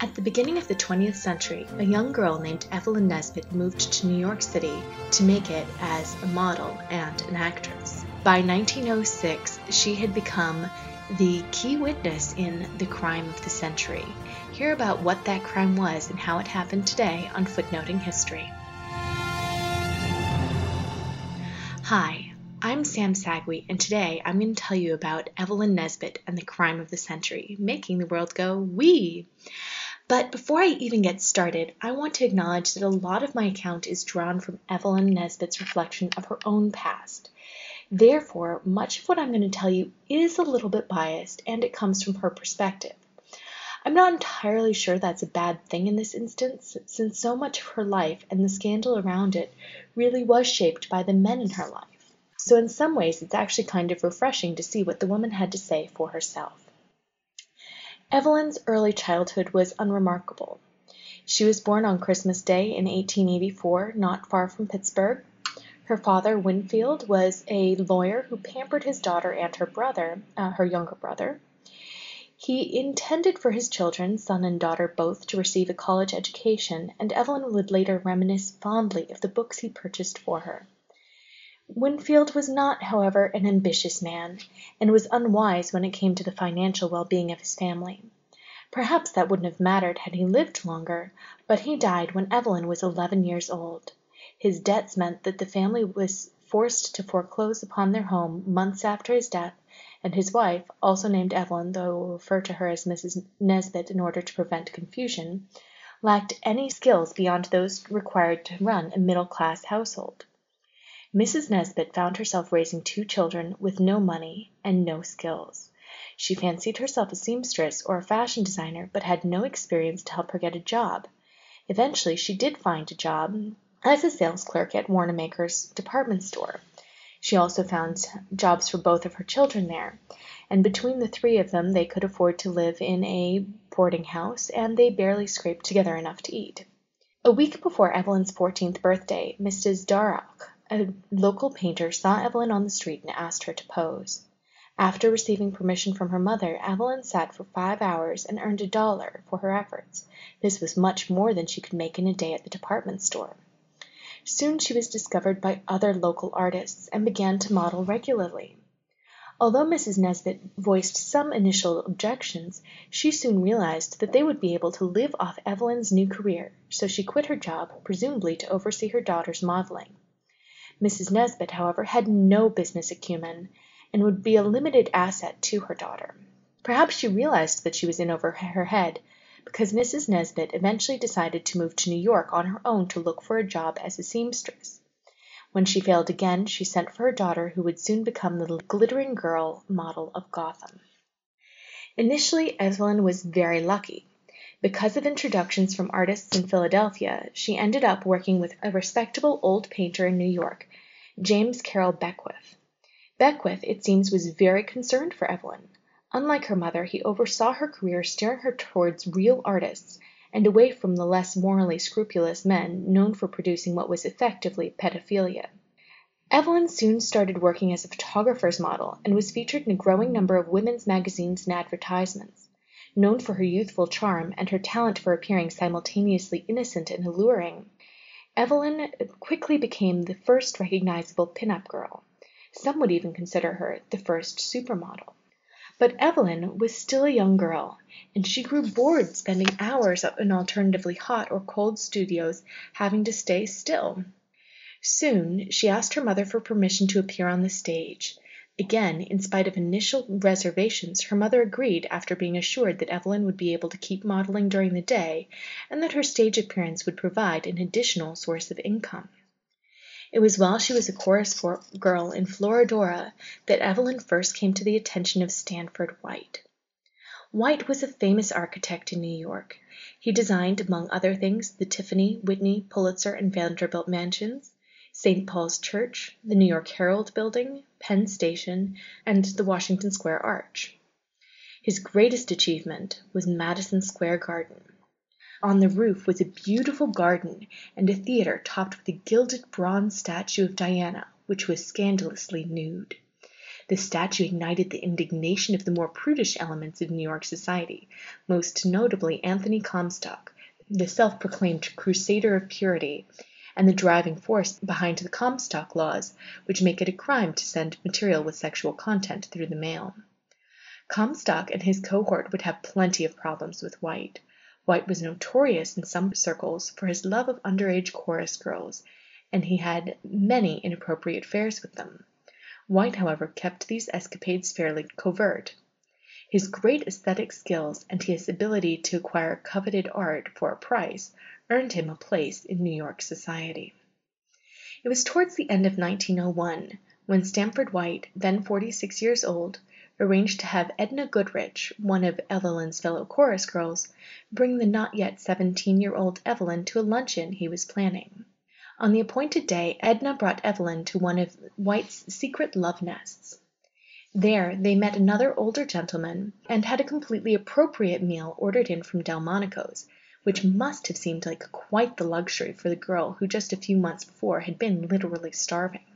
At the beginning of the 20th century, a young girl named Evelyn Nesbit moved to New York City to make it as a model and an actress. By 1906, she had become the key witness in the crime of the century. Hear about what that crime was and how it happened today on Footnoting History. Hi, I'm Sam Sagwe, and today I'm going to tell you about Evelyn Nesbit and the crime of the century, making the world go wee. But before I even get started, I want to acknowledge that a lot of my account is drawn from Evelyn Nesbit's reflection of her own past. Therefore, much of what I'm going to tell you is a little bit biased and it comes from her perspective. I'm not entirely sure that's a bad thing in this instance, since so much of her life and the scandal around it really was shaped by the men in her life. So, in some ways, it's actually kind of refreshing to see what the woman had to say for herself. Evelyn's early childhood was unremarkable. She was born on Christmas Day in 1884, not far from Pittsburgh. Her father, Winfield, was a lawyer who pampered his daughter and her brother, uh, her younger brother. He intended for his children, son and daughter both, to receive a college education, and Evelyn would later reminisce fondly of the books he purchased for her. Winfield was not, however, an ambitious man, and was unwise when it came to the financial well being of his family. Perhaps that wouldn't have mattered had he lived longer, but he died when Evelyn was eleven years old. His debts meant that the family was forced to foreclose upon their home months after his death, and his wife, also named Evelyn, though I will refer to her as Mrs. Nesbit in order to prevent confusion, lacked any skills beyond those required to run a middle class household. Mrs. Nesbit found herself raising two children with no money and no skills. She fancied herself a seamstress or a fashion designer, but had no experience to help her get a job. Eventually she did find a job as a sales clerk at Wanamaker's department store. She also found jobs for both of her children there, and between the three of them they could afford to live in a boarding house, and they barely scraped together enough to eat. A week before Evelyn's fourteenth birthday, Mrs. Darrach a local painter saw Evelyn on the street and asked her to pose. After receiving permission from her mother, Evelyn sat for five hours and earned a dollar for her efforts. This was much more than she could make in a day at the department store. Soon she was discovered by other local artists and began to model regularly. Although Mrs. Nesbit voiced some initial objections, she soon realized that they would be able to live off Evelyn's new career, so she quit her job, presumably to oversee her daughter's modeling. Mrs. Nesbit, however, had no business acumen, and would be a limited asset to her daughter. Perhaps she realized that she was in over her head, because Mrs. Nesbit eventually decided to move to New York on her own to look for a job as a seamstress. When she failed again, she sent for her daughter who would soon become the glittering girl model of Gotham. Initially Evelyn was very lucky. Because of introductions from artists in Philadelphia, she ended up working with a respectable old painter in New York, James Carroll Beckwith. Beckwith, it seems, was very concerned for Evelyn. Unlike her mother, he oversaw her career steering her towards real artists, and away from the less morally scrupulous men known for producing what was effectively pedophilia. Evelyn soon started working as a photographer's model, and was featured in a growing number of women's magazines and advertisements. Known for her youthful charm and her talent for appearing simultaneously innocent and alluring, Evelyn quickly became the first recognizable pin-up girl. Some would even consider her the first supermodel. But Evelyn was still a young girl, and she grew bored spending hours in alternatively hot or cold studios having to stay still. Soon she asked her mother for permission to appear on the stage. Again, in spite of initial reservations, her mother agreed after being assured that Evelyn would be able to keep modeling during the day and that her stage appearance would provide an additional source of income. It was while she was a chorus girl in Florodora that Evelyn first came to the attention of Stanford White. White was a famous architect in New York. He designed, among other things, the Tiffany, Whitney, Pulitzer, and Vanderbilt mansions. St. Paul's Church, the New York Herald Building, Penn Station, and the Washington Square Arch. His greatest achievement was Madison Square Garden. On the roof was a beautiful garden and a theater topped with a gilded bronze statue of Diana, which was scandalously nude. The statue ignited the indignation of the more prudish elements of New York society, most notably Anthony Comstock, the self proclaimed crusader of purity, and the driving force behind the Comstock laws, which make it a crime to send material with sexual content through the mail. Comstock and his cohort would have plenty of problems with White. White was notorious in some circles for his love of underage chorus girls, and he had many inappropriate affairs with them. White, however, kept these escapades fairly covert. His great aesthetic skills and his ability to acquire coveted art for a price earned him a place in New York society. It was towards the end of 1901 when Stanford White, then forty six years old, arranged to have Edna Goodrich, one of Evelyn's fellow chorus girls, bring the not yet seventeen year old Evelyn to a luncheon he was planning. On the appointed day Edna brought Evelyn to one of White's secret love nests. There they met another older gentleman and had a completely appropriate meal ordered in from Delmonico's which must have seemed like quite the luxury for the girl who just a few months before had been literally starving.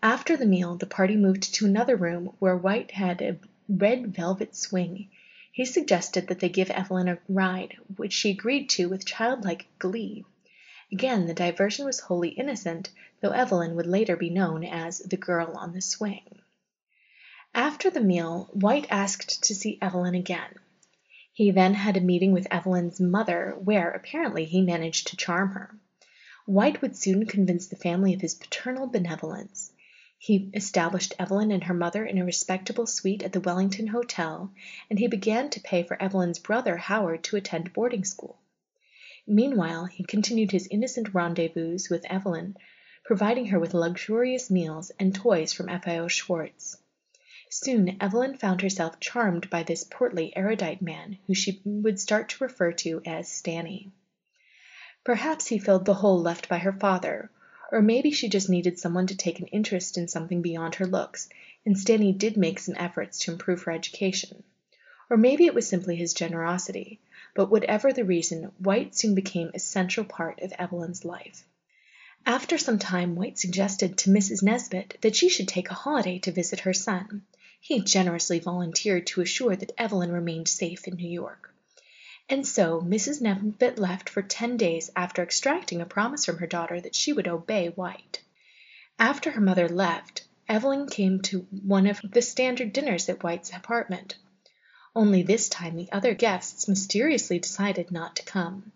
After the meal the party moved to another room where White had a red velvet swing. He suggested that they give Evelyn a ride, which she agreed to with childlike glee. Again the diversion was wholly innocent, though Evelyn would later be known as the girl on the swing. After the meal White asked to see Evelyn again. He then had a meeting with Evelyn's mother, where, apparently, he managed to charm her. White would soon convince the family of his paternal benevolence. He established Evelyn and her mother in a respectable suite at the Wellington Hotel, and he began to pay for Evelyn's brother Howard to attend boarding school. Meanwhile he continued his innocent rendezvous with Evelyn, providing her with luxurious meals and toys from F.A.O. Schwarz. Soon Evelyn found herself charmed by this portly, erudite man whom she would start to refer to as Stanny. Perhaps he filled the hole left by her father, or maybe she just needed someone to take an interest in something beyond her looks, and Stanny did make some efforts to improve her education. Or maybe it was simply his generosity, but whatever the reason, White soon became a central part of Evelyn's life. After some time White suggested to Mrs. Nesbit that she should take a holiday to visit her son. He generously volunteered to assure that Evelyn remained safe in New York. And so Mrs. Nesbit left for ten days after extracting a promise from her daughter that she would obey White. After her mother left, Evelyn came to one of the standard dinners at White's apartment. Only this time the other guests mysteriously decided not to come.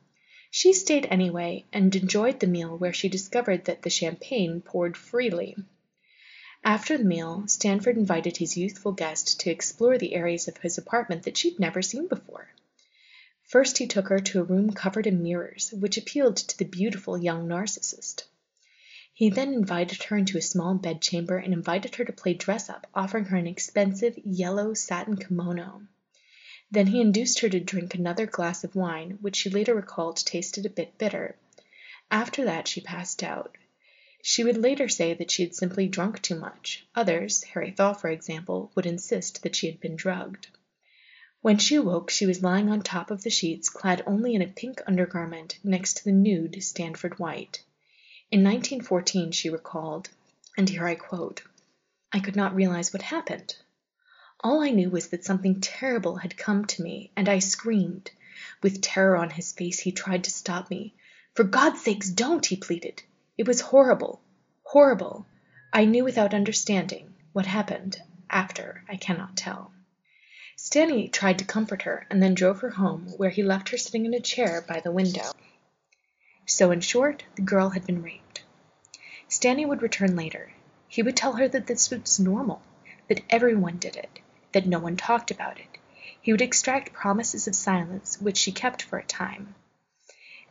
She stayed anyway and enjoyed the meal where she discovered that the champagne poured freely. After the meal Stanford invited his youthful guest to explore the areas of his apartment that she'd never seen before. First he took her to a room covered in mirrors, which appealed to the beautiful young Narcissist. He then invited her into a small bedchamber and invited her to play dress up, offering her an expensive yellow satin kimono. Then he induced her to drink another glass of wine, which she later recalled tasted a bit bitter. After that she passed out. She would later say that she had simply drunk too much; others Harry Thaw, for example would insist that she had been drugged. When she awoke she was lying on top of the sheets clad only in a pink undergarment next to the nude Stanford White. In 1914 she recalled, and here I quote: "I could not realize what happened. All I knew was that something terrible had come to me, and I screamed. With terror on his face he tried to stop me. 'For God's sake don't!' he pleaded. It was horrible horrible. I knew without understanding. What happened after I cannot tell." Stanny tried to comfort her, and then drove her home, where he left her sitting in a chair by the window. So in short the girl had been raped. Stanny would return later. He would tell her that this was normal, that everyone did it, that no one talked about it. He would extract promises of silence, which she kept for a time.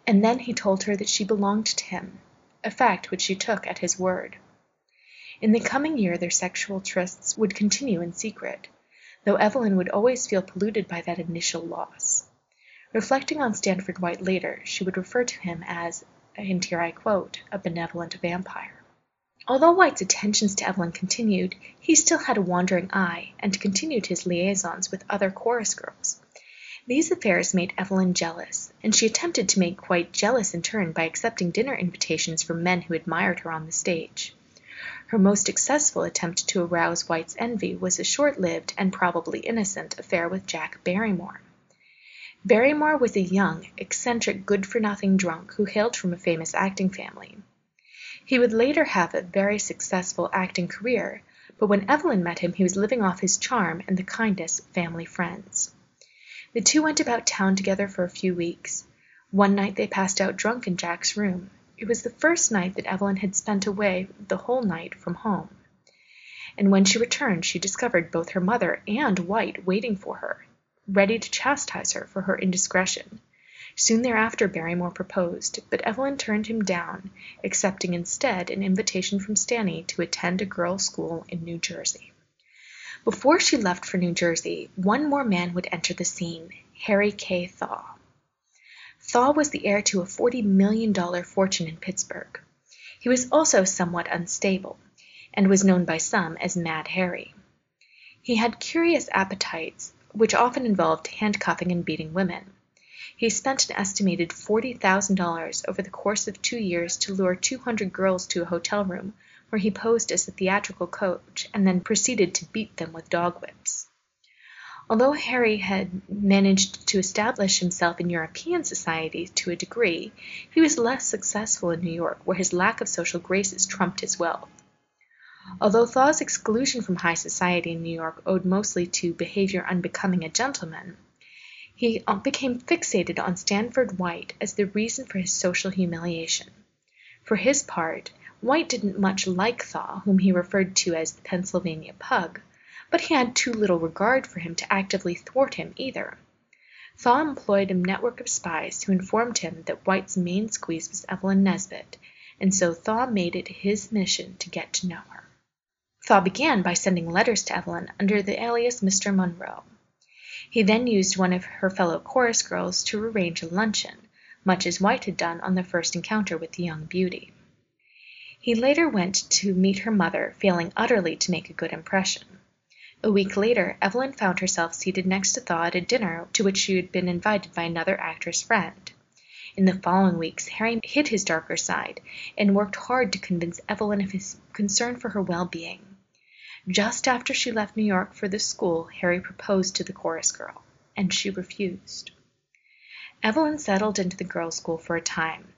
And then he told her that she belonged to him a fact which she took at his word. In the coming year their sexual trysts would continue in secret, though Evelyn would always feel polluted by that initial loss. Reflecting on Stanford White later, she would refer to him as, and here I quote, a benevolent vampire. Although White's attentions to Evelyn continued, he still had a wandering eye, and continued his liaisons with other chorus girls. These affairs made Evelyn jealous, and she attempted to make White jealous in turn by accepting dinner invitations from men who admired her on the stage. Her most successful attempt to arouse White's envy was a short-lived and probably innocent affair with Jack Barrymore. Barrymore was a young, eccentric, good-for-nothing drunk who hailed from a famous acting family. He would later have a very successful acting career, but when Evelyn met him he was living off his charm and the kindness of family friends. The two went about town together for a few weeks. One night they passed out drunk in Jack's room. It was the first night that Evelyn had spent away the whole night from home. And when she returned she discovered both her mother and White waiting for her, ready to chastise her for her indiscretion. Soon thereafter Barrymore proposed, but Evelyn turned him down, accepting instead an invitation from Stanny to attend a girls' school in New Jersey. Before she left for New Jersey, one more man would enter the scene, Harry K. Thaw. Thaw was the heir to a forty million dollar fortune in Pittsburgh. He was also somewhat unstable, and was known by some as Mad Harry. He had curious appetites, which often involved handcuffing and beating women. He spent an estimated forty thousand dollars over the course of two years to lure two hundred girls to a hotel room, where he posed as a theatrical coach, and then proceeded to beat them with dog whips. Although Harry had managed to establish himself in European society to a degree, he was less successful in New York, where his lack of social graces trumped his wealth. Although Thaw's exclusion from high society in New York owed mostly to behavior unbecoming a gentleman, he uh, became fixated on Stanford White as the reason for his social humiliation. For his part, White didn't much like Thaw, whom he referred to as the Pennsylvania Pug but he had too little regard for him to actively thwart him either. Thaw employed a network of spies who informed him that White's main squeeze was Evelyn Nesbit, and so Thaw made it his mission to get to know her. Thaw began by sending letters to Evelyn under the alias Mr. Monroe. He then used one of her fellow chorus girls to arrange a luncheon, much as White had done on their first encounter with the young beauty. He later went to meet her mother, failing utterly to make a good impression. A week later Evelyn found herself seated next to Thaw at a dinner to which she had been invited by another actress friend. In the following weeks Harry hid his darker side, and worked hard to convince Evelyn of his concern for her well being. Just after she left New York for the school Harry proposed to the chorus girl, and she refused. Evelyn settled into the girls' school for a time,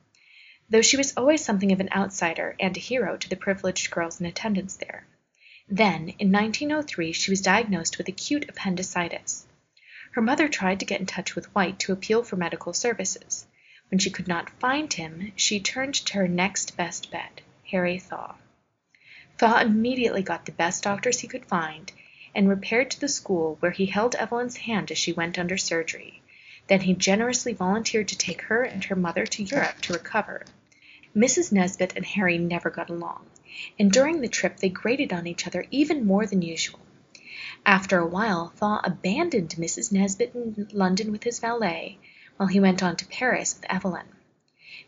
though she was always something of an outsider and a hero to the privileged girls in attendance there. Then, in 1903, she was diagnosed with acute appendicitis. Her mother tried to get in touch with White to appeal for medical services. When she could not find him, she turned to her next best bet, Harry Thaw. Thaw immediately got the best doctors he could find, and repaired to the school where he held Evelyn's hand as she went under surgery. Then he generously volunteered to take her and her mother to Europe to recover. Mrs. Nesbit and Harry never got along and during the trip they grated on each other even more than usual. After a while Thaw abandoned Mrs. Nesbit in London with his valet, while he went on to Paris with Evelyn.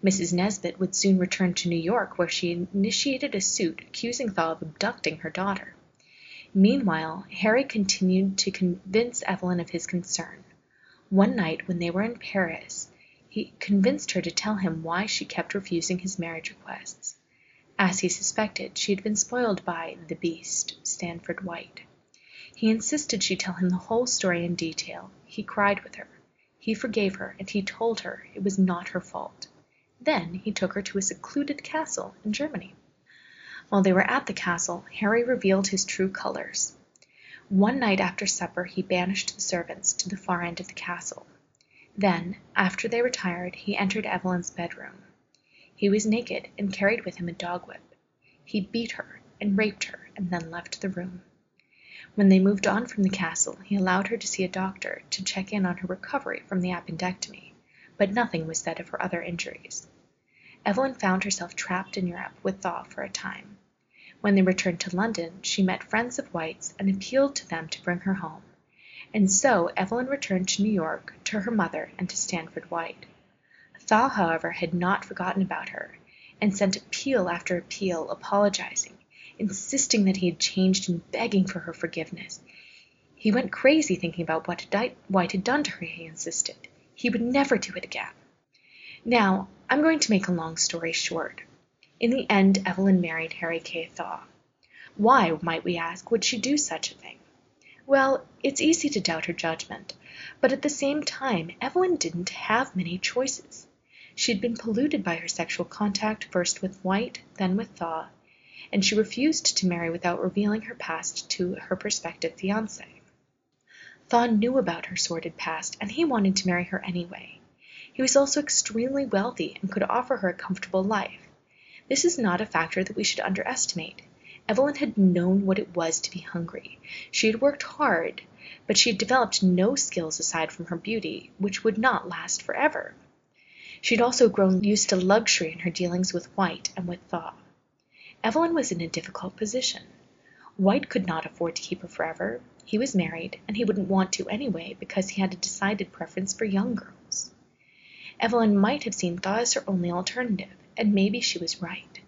Mrs. Nesbit would soon return to New York where she initiated a suit accusing Thaw of abducting her daughter. Meanwhile Harry continued to convince Evelyn of his concern. One night when they were in Paris he convinced her to tell him why she kept refusing his marriage requests. As he suspected, she had been spoiled by "the beast," Stanford White. He insisted she tell him the whole story in detail. He cried with her. He forgave her, and he told her it was not her fault. Then he took her to a secluded castle in Germany. While they were at the castle, Harry revealed his true colors. One night after supper he banished the servants to the far end of the castle. Then, after they retired, he entered Evelyn's bedroom. He was naked and carried with him a dog whip. He beat her and raped her and then left the room. When they moved on from the castle he allowed her to see a doctor to check in on her recovery from the appendectomy, but nothing was said of her other injuries. Evelyn found herself trapped in Europe with Thaw for a time. When they returned to London she met friends of White's and appealed to them to bring her home. And so Evelyn returned to New York to her mother and to Stanford White. Thaw, however, had not forgotten about her, and sent appeal after appeal, apologizing, insisting that he had changed and begging for her forgiveness. He went crazy thinking about what White had done to her, he insisted. He would never do it again. Now, I'm going to make a long story short. In the end Evelyn married Harry K. Thaw. Why, might we ask, would she do such a thing? Well, it's easy to doubt her judgment, but at the same time Evelyn didn't have many choices. She had been polluted by her sexual contact first with White, then with Thaw, and she refused to marry without revealing her past to her prospective fiancé. Thaw knew about her sordid past and he wanted to marry her anyway. He was also extremely wealthy and could offer her a comfortable life. This is not a factor that we should underestimate. Evelyn had known what it was to be hungry. She had worked hard, but she had developed no skills aside from her beauty, which would not last forever. She had also grown used to luxury in her dealings with White and with Thaw. Evelyn was in a difficult position. White could not afford to keep her forever. He was married, and he wouldn't want to anyway because he had a decided preference for young girls. Evelyn might have seen Thaw as her only alternative, and maybe she was right.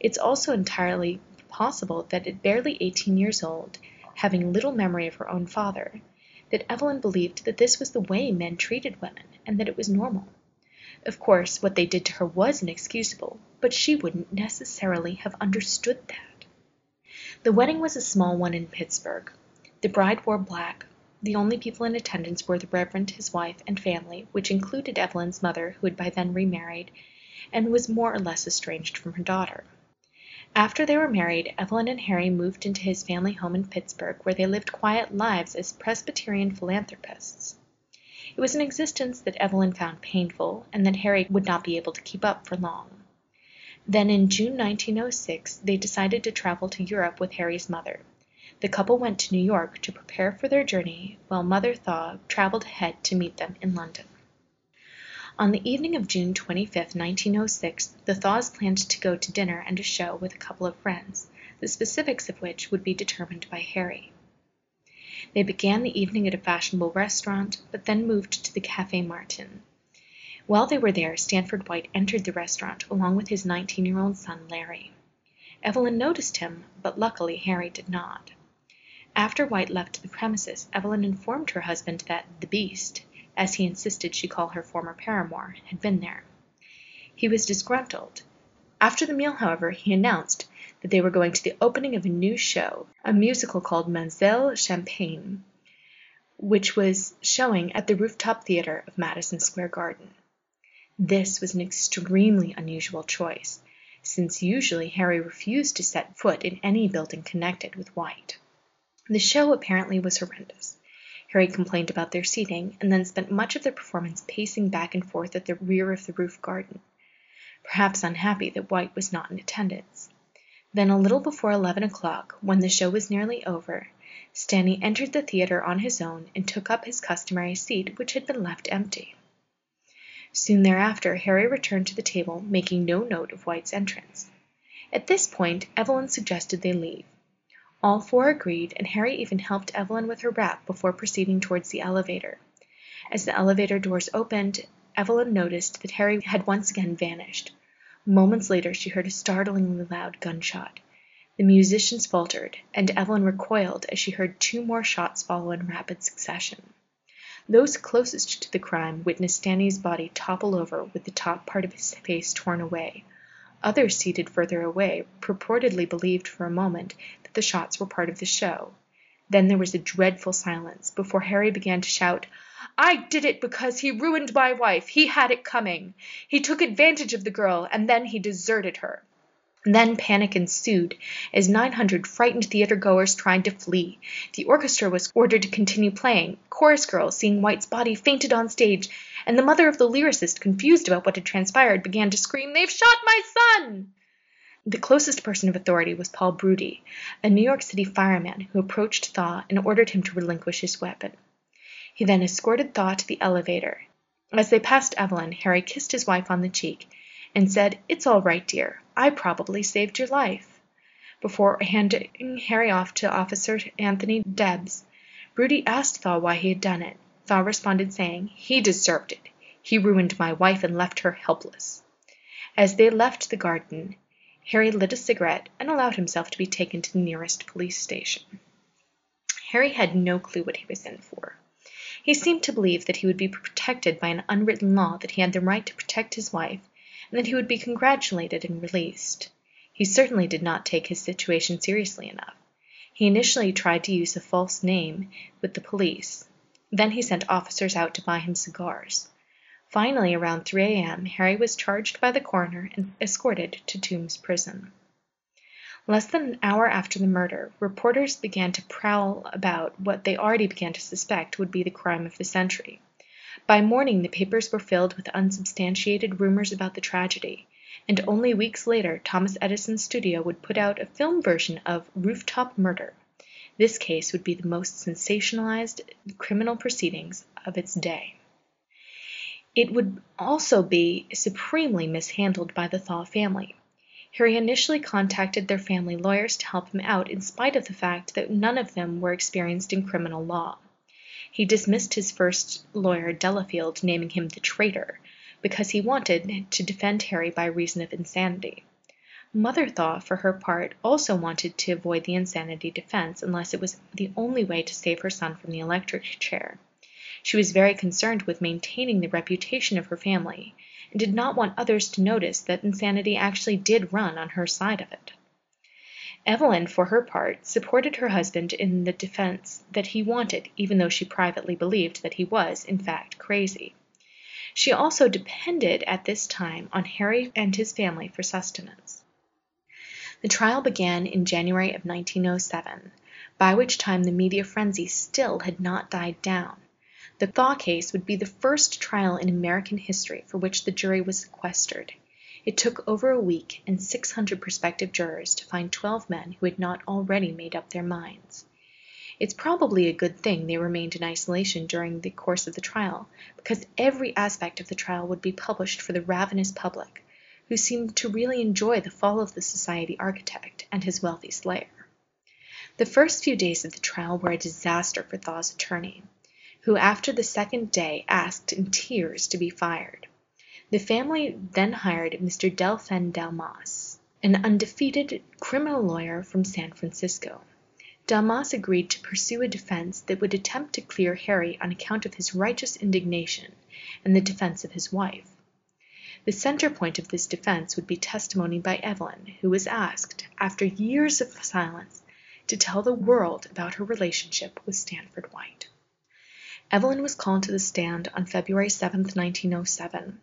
It's also entirely possible that at barely eighteen years old, having little memory of her own father, that Evelyn believed that this was the way men treated women and that it was normal. Of course, what they did to her was inexcusable, but she wouldn't necessarily have understood that. The wedding was a small one in Pittsburgh. The bride wore black. The only people in attendance were the Reverend, his wife, and family, which included Evelyn's mother, who had by then remarried, and was more or less estranged from her daughter. After they were married, Evelyn and Harry moved into his family home in Pittsburgh, where they lived quiet lives as Presbyterian philanthropists. It was an existence that Evelyn found painful and that Harry would not be able to keep up for long. Then in June 1906 they decided to travel to Europe with Harry's mother. The couple went to New York to prepare for their journey, while Mother Thaw traveled ahead to meet them in London. On the evening of June 25, 1906, the Thaws planned to go to dinner and a show with a couple of friends, the specifics of which would be determined by Harry. They began the evening at a fashionable restaurant, but then moved to the Café Martin. While they were there Stanford White entered the restaurant along with his 19 year old son Larry. Evelyn noticed him, but luckily Harry did not. After White left the premises Evelyn informed her husband that "the beast" as he insisted she call her former paramour, had been there. He was disgruntled. After the meal, however, he announced that they were going to the opening of a new show, a musical called Mam'selle Champagne, which was showing at the Rooftop Theatre of Madison Square Garden. This was an extremely unusual choice, since usually Harry refused to set foot in any building connected with White. The show apparently was horrendous. Harry complained about their seating, and then spent much of the performance pacing back and forth at the rear of the roof garden, perhaps unhappy that White was not in attendance. Then a little before eleven o'clock, when the show was nearly over, Stanny entered the theatre on his own and took up his customary seat which had been left empty. Soon thereafter Harry returned to the table, making no note of White's entrance. At this point Evelyn suggested they leave. All four agreed, and Harry even helped Evelyn with her wrap before proceeding towards the elevator. As the elevator doors opened, Evelyn noticed that Harry had once again vanished. Moments later she heard a startlingly loud gunshot. The musicians faltered, and Evelyn recoiled as she heard two more shots follow in rapid succession. Those closest to the crime witnessed Stanny's body topple over with the top part of his face torn away. Others seated further away purportedly believed for a moment the shots were part of the show. Then there was a dreadful silence before Harry began to shout, I did it because he ruined my wife. He had it coming. He took advantage of the girl, and then he deserted her. Then panic ensued as 900 frightened theater goers tried to flee. The orchestra was ordered to continue playing. Chorus girls, seeing White's body, fainted on stage, and the mother of the lyricist, confused about what had transpired, began to scream, They've shot my son! The closest person of authority was Paul Brody, a New York City fireman who approached Thaw and ordered him to relinquish his weapon. He then escorted Thaw to the elevator. As they passed Evelyn, Harry kissed his wife on the cheek and said, It's all right, dear. I probably saved your life. Before handing Harry off to Officer Anthony Debs, Brody asked Thaw why he had done it. Thaw responded saying, He deserved it. He ruined my wife and left her helpless. As they left the garden, Harry lit a cigarette and allowed himself to be taken to the nearest police station. Harry had no clue what he was in for. He seemed to believe that he would be protected by an unwritten law that he had the right to protect his wife and that he would be congratulated and released. He certainly did not take his situation seriously enough. He initially tried to use a false name with the police. Then he sent officers out to buy him cigars. Finally, around 3 a.m., Harry was charged by the coroner and escorted to Tombs prison. Less than an hour after the murder, reporters began to prowl about what they already began to suspect would be the crime of the century. By morning the papers were filled with unsubstantiated rumors about the tragedy, and only weeks later Thomas Edison's studio would put out a film version of Rooftop Murder. This case would be the most sensationalized criminal proceedings of its day. It would also be supremely mishandled by the Thaw family. Harry initially contacted their family lawyers to help him out in spite of the fact that none of them were experienced in criminal law. He dismissed his first lawyer, Delafield, naming him the traitor, because he wanted to defend Harry by reason of insanity. Mother Thaw, for her part, also wanted to avoid the insanity defense unless it was the only way to save her son from the electric chair. She was very concerned with maintaining the reputation of her family, and did not want others to notice that insanity actually did run on her side of it. Evelyn, for her part, supported her husband in the defense that he wanted, even though she privately believed that he was, in fact, crazy. She also depended at this time on Harry and his family for sustenance. The trial began in January of 1907, by which time the media frenzy still had not died down. The Thaw case would be the first trial in American history for which the jury was sequestered. It took over a week and 600 prospective jurors to find 12 men who had not already made up their minds. It's probably a good thing they remained in isolation during the course of the trial, because every aspect of the trial would be published for the ravenous public, who seemed to really enjoy the fall of the society architect and his wealthy slayer. The first few days of the trial were a disaster for Thaw's attorney, who after the second day asked in tears to be fired. The family then hired Mr. Delphin Delmas, an undefeated criminal lawyer from San Francisco. Delmas agreed to pursue a defense that would attempt to clear Harry on account of his righteous indignation and the defense of his wife. The center point of this defense would be testimony by Evelyn, who was asked, after years of silence, to tell the world about her relationship with Stanford White. Evelyn was called to the stand on February 7, 1907.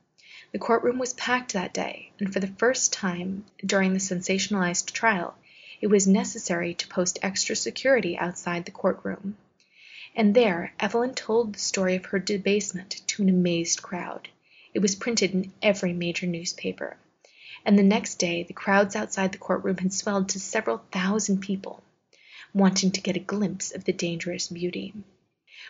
The courtroom was packed that day, and for the first time during the sensationalized trial it was necessary to post extra security outside the courtroom. And there Evelyn told the story of her debasement to an amazed crowd. It was printed in every major newspaper. And the next day the crowds outside the courtroom had swelled to several thousand people, wanting to get a glimpse of the dangerous beauty.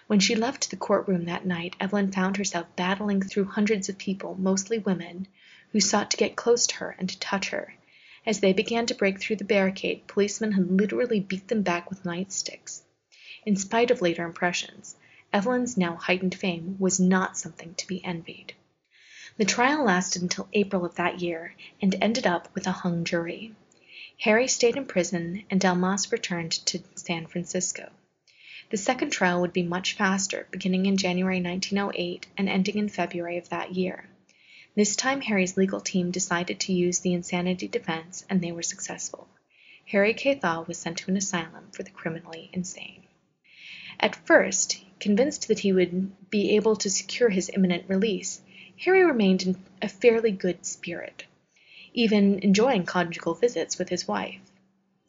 When she left the courtroom that night Evelyn found herself battling through hundreds of people, mostly women, who sought to get close to her and to touch her. As they began to break through the barricade policemen had literally beat them back with nightsticks. In spite of later impressions, Evelyn's now heightened fame was not something to be envied. The trial lasted until April of that year and ended up with a hung jury. Harry stayed in prison and Delmas returned to San Francisco. The second trial would be much faster, beginning in January 1908 and ending in February of that year. This time Harry's legal team decided to use the insanity defense and they were successful. Harry K. Thaw was sent to an asylum for the criminally insane. At first, convinced that he would be able to secure his imminent release, Harry remained in a fairly good spirit, even enjoying conjugal visits with his wife.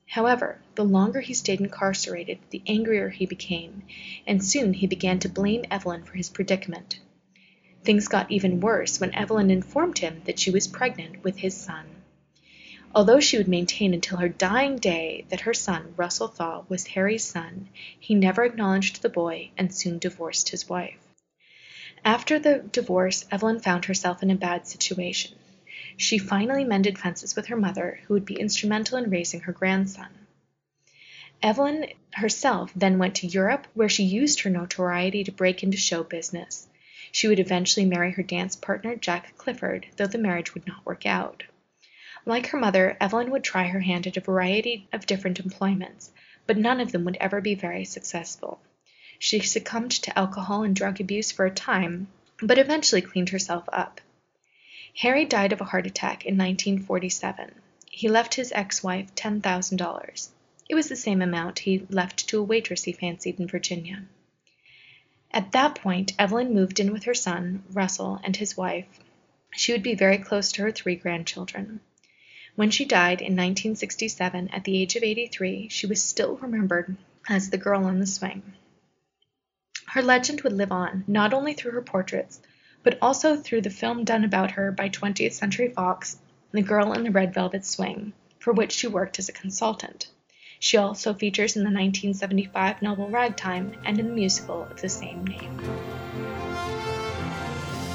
However, the longer he stayed incarcerated the angrier he became, and soon he began to blame Evelyn for his predicament. Things got even worse when Evelyn informed him that she was pregnant with his son. Although she would maintain until her dying day that her son, Russell Thaw, was Harry's son, he never acknowledged the boy and soon divorced his wife. After the divorce Evelyn found herself in a bad situation. She finally mended fences with her mother, who would be instrumental in raising her grandson. Evelyn herself then went to Europe, where she used her notoriety to break into show business. She would eventually marry her dance partner, Jack Clifford, though the marriage would not work out. Like her mother, Evelyn would try her hand at a variety of different employments, but none of them would ever be very successful. She succumbed to alcohol and drug abuse for a time, but eventually cleaned herself up. Harry died of a heart attack in 1947. he left his ex-wife $10,000. It was the same amount he left to a waitress he fancied in Virginia. At that point Evelyn moved in with her son, Russell, and his wife. She would be very close to her three grandchildren. When she died in 1967 at the age of 83, she was still remembered as the girl on the swing. Her legend would live on, not only through her portraits, but also through the film done about her by 20th Century Fox, The Girl in the Red Velvet Swing, for which she worked as a consultant. She also features in the 1975 novel Ragtime and in the musical of the same name.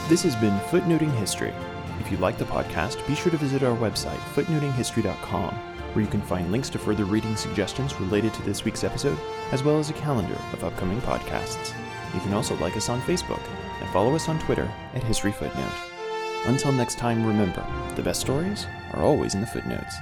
This has been Footnoting History. If you like the podcast, be sure to visit our website, footnotinghistory.com, where you can find links to further reading suggestions related to this week's episode, as well as a calendar of upcoming podcasts. You can also like us on Facebook and follow us on Twitter at History Footnote. Until next time, remember the best stories are always in the footnotes.